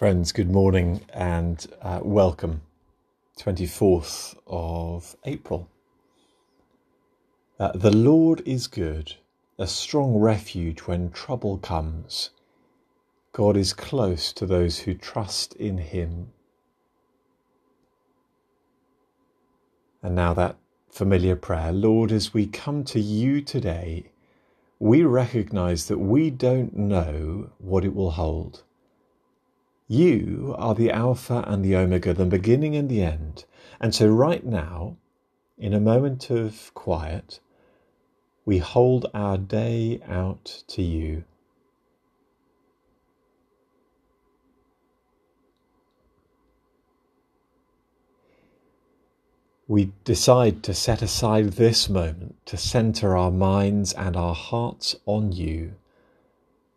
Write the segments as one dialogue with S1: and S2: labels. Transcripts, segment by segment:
S1: Friends, good morning and uh, welcome. 24th of April. Uh, the Lord is good, a strong refuge when trouble comes. God is close to those who trust in Him. And now that familiar prayer Lord, as we come to you today, we recognize that we don't know what it will hold. You are the Alpha and the Omega, the beginning and the end. And so, right now, in a moment of quiet, we hold our day out to you. We decide to set aside this moment to center our minds and our hearts on you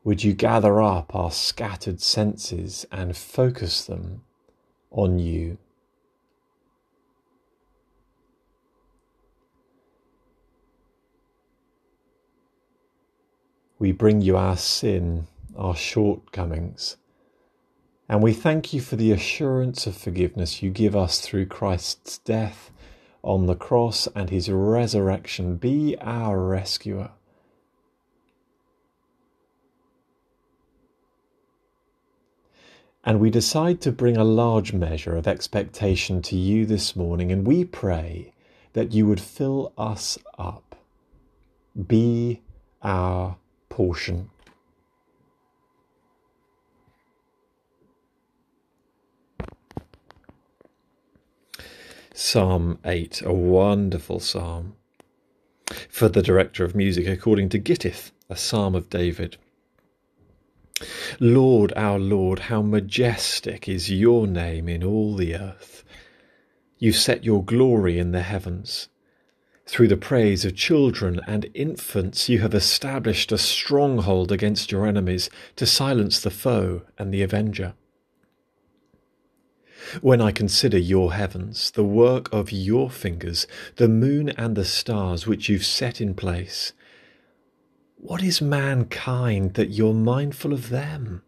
S1: would you gather up our scattered senses and focus them on you? We bring you our sin, our shortcomings, and we thank you for the assurance of forgiveness you give us through Christ's death on the cross and his resurrection. Be our rescuer. And we decide to bring a large measure of expectation to you this morning, and we pray that you would fill us up. Be our portion. Psalm 8, a wonderful psalm. For the director of music, according to Gittith, a psalm of David. Lord, our Lord, how majestic is your name in all the earth. You set your glory in the heavens. Through the praise of children and infants, you have established a stronghold against your enemies to silence the foe and the avenger. When I consider your heavens, the work of your fingers, the moon and the stars which you've set in place, what is mankind that you're mindful of them?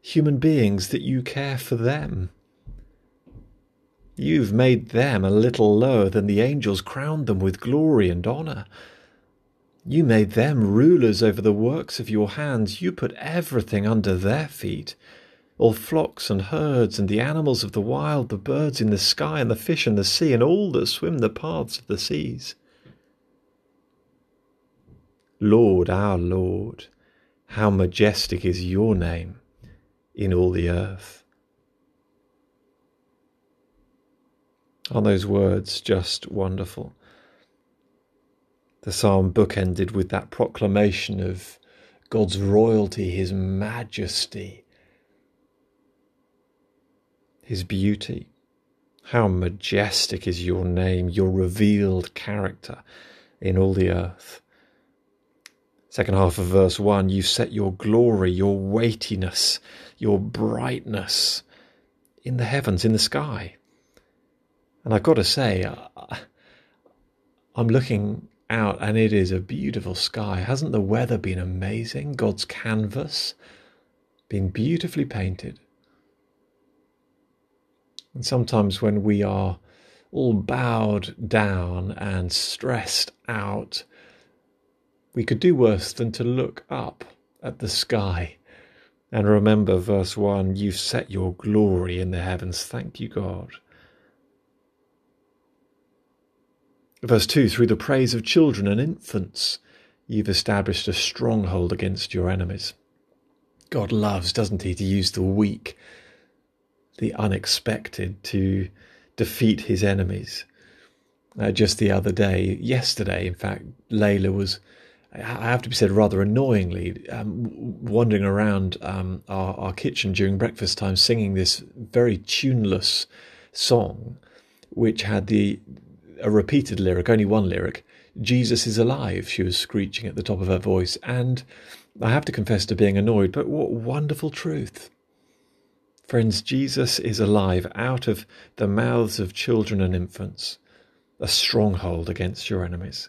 S1: Human beings that you care for them? You've made them a little lower than the angels, crowned them with glory and honour. You made them rulers over the works of your hands. You put everything under their feet all flocks and herds, and the animals of the wild, the birds in the sky, and the fish in the sea, and all that swim the paths of the seas. Lord, our Lord, how majestic is your name in all the earth. Are those words just wonderful? The psalm bookended with that proclamation of God's royalty, His majesty, His beauty. How majestic is your name, your revealed character in all the earth. Second half of verse 1 you set your glory, your weightiness, your brightness in the heavens, in the sky. And I've got to say, uh, I'm looking out and it is a beautiful sky. Hasn't the weather been amazing? God's canvas been beautifully painted. And sometimes when we are all bowed down and stressed out, we could do worse than to look up at the sky and remember verse 1 You've set your glory in the heavens. Thank you, God. Verse 2 Through the praise of children and infants, you've established a stronghold against your enemies. God loves, doesn't he, to use the weak, the unexpected to defeat his enemies. Uh, just the other day, yesterday, in fact, Layla was I have to be said rather annoyingly, um, wandering around um, our, our kitchen during breakfast time singing this very tuneless song, which had the a repeated lyric, only one lyric, Jesus is alive, she was screeching at the top of her voice. And I have to confess to being annoyed, but what wonderful truth. Friends, Jesus is alive out of the mouths of children and infants, a stronghold against your enemies.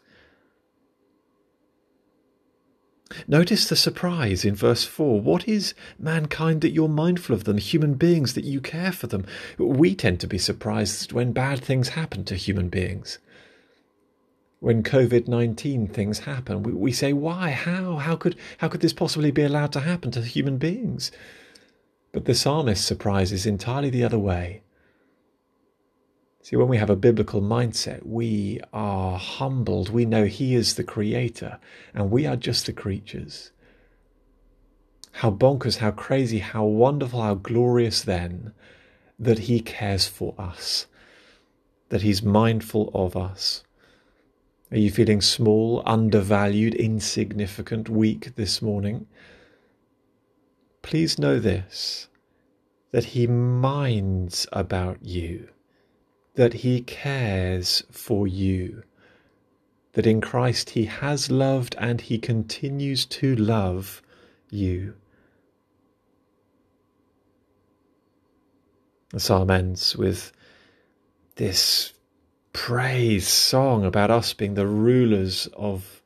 S1: Notice the surprise in verse 4. What is mankind that you're mindful of them, human beings that you care for them? We tend to be surprised when bad things happen to human beings. When COVID 19 things happen, we, we say, why? How? How could, how could this possibly be allowed to happen to human beings? But the psalmist's surprise is entirely the other way. See, when we have a biblical mindset, we are humbled. We know He is the Creator and we are just the creatures. How bonkers, how crazy, how wonderful, how glorious then that He cares for us, that He's mindful of us. Are you feeling small, undervalued, insignificant, weak this morning? Please know this that He minds about you that He cares for you, that in Christ He has loved and He continues to love you. The psalm ends with this praise song about us being the rulers of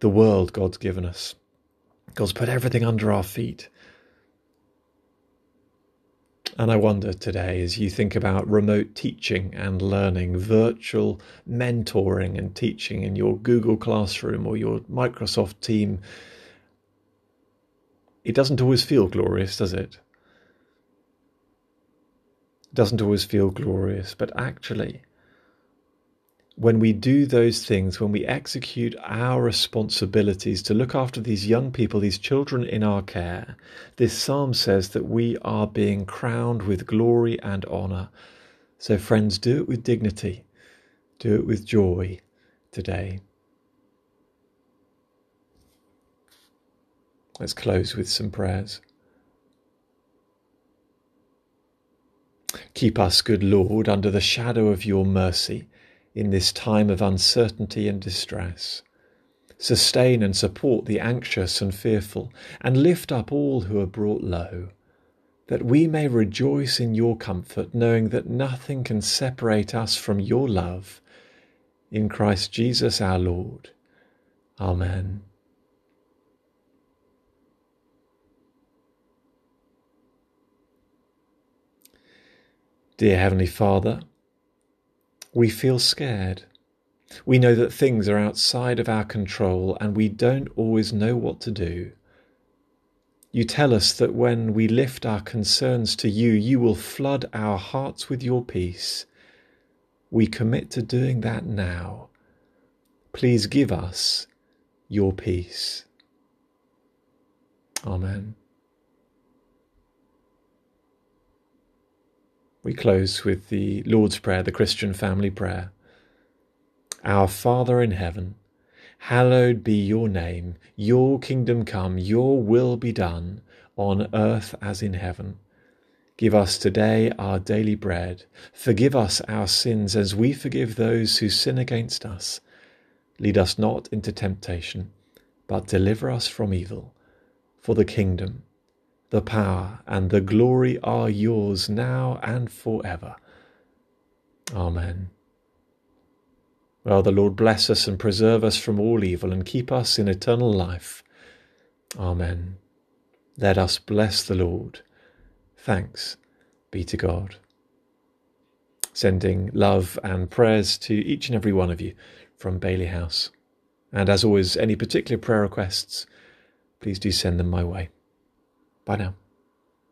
S1: the world God's given us. God's put everything under our feet. And I wonder today, as you think about remote teaching and learning, virtual mentoring and teaching in your Google Classroom or your Microsoft team, it doesn't always feel glorious, does it? It doesn't always feel glorious, but actually, when we do those things, when we execute our responsibilities to look after these young people, these children in our care, this psalm says that we are being crowned with glory and honour. So, friends, do it with dignity, do it with joy today. Let's close with some prayers. Keep us, good Lord, under the shadow of your mercy in this time of uncertainty and distress. Sustain and support the anxious and fearful, and lift up all who are brought low, that we may rejoice in your comfort, knowing that nothing can separate us from your love. In Christ Jesus our Lord. Amen. Dear Heavenly Father, we feel scared. We know that things are outside of our control and we don't always know what to do. You tell us that when we lift our concerns to you, you will flood our hearts with your peace. We commit to doing that now. Please give us your peace. Amen. We close with the Lord's Prayer, the Christian family prayer. Our Father in heaven, hallowed be your name, your kingdom come, your will be done, on earth as in heaven. Give us today our daily bread. Forgive us our sins as we forgive those who sin against us. Lead us not into temptation, but deliver us from evil. For the kingdom, the power and the glory are yours now and forever. Amen. Well, the Lord bless us and preserve us from all evil and keep us in eternal life. Amen. Let us bless the Lord. Thanks be to God. Sending love and prayers to each and every one of you from Bailey House. And as always, any particular prayer requests, please do send them my way. Bye now.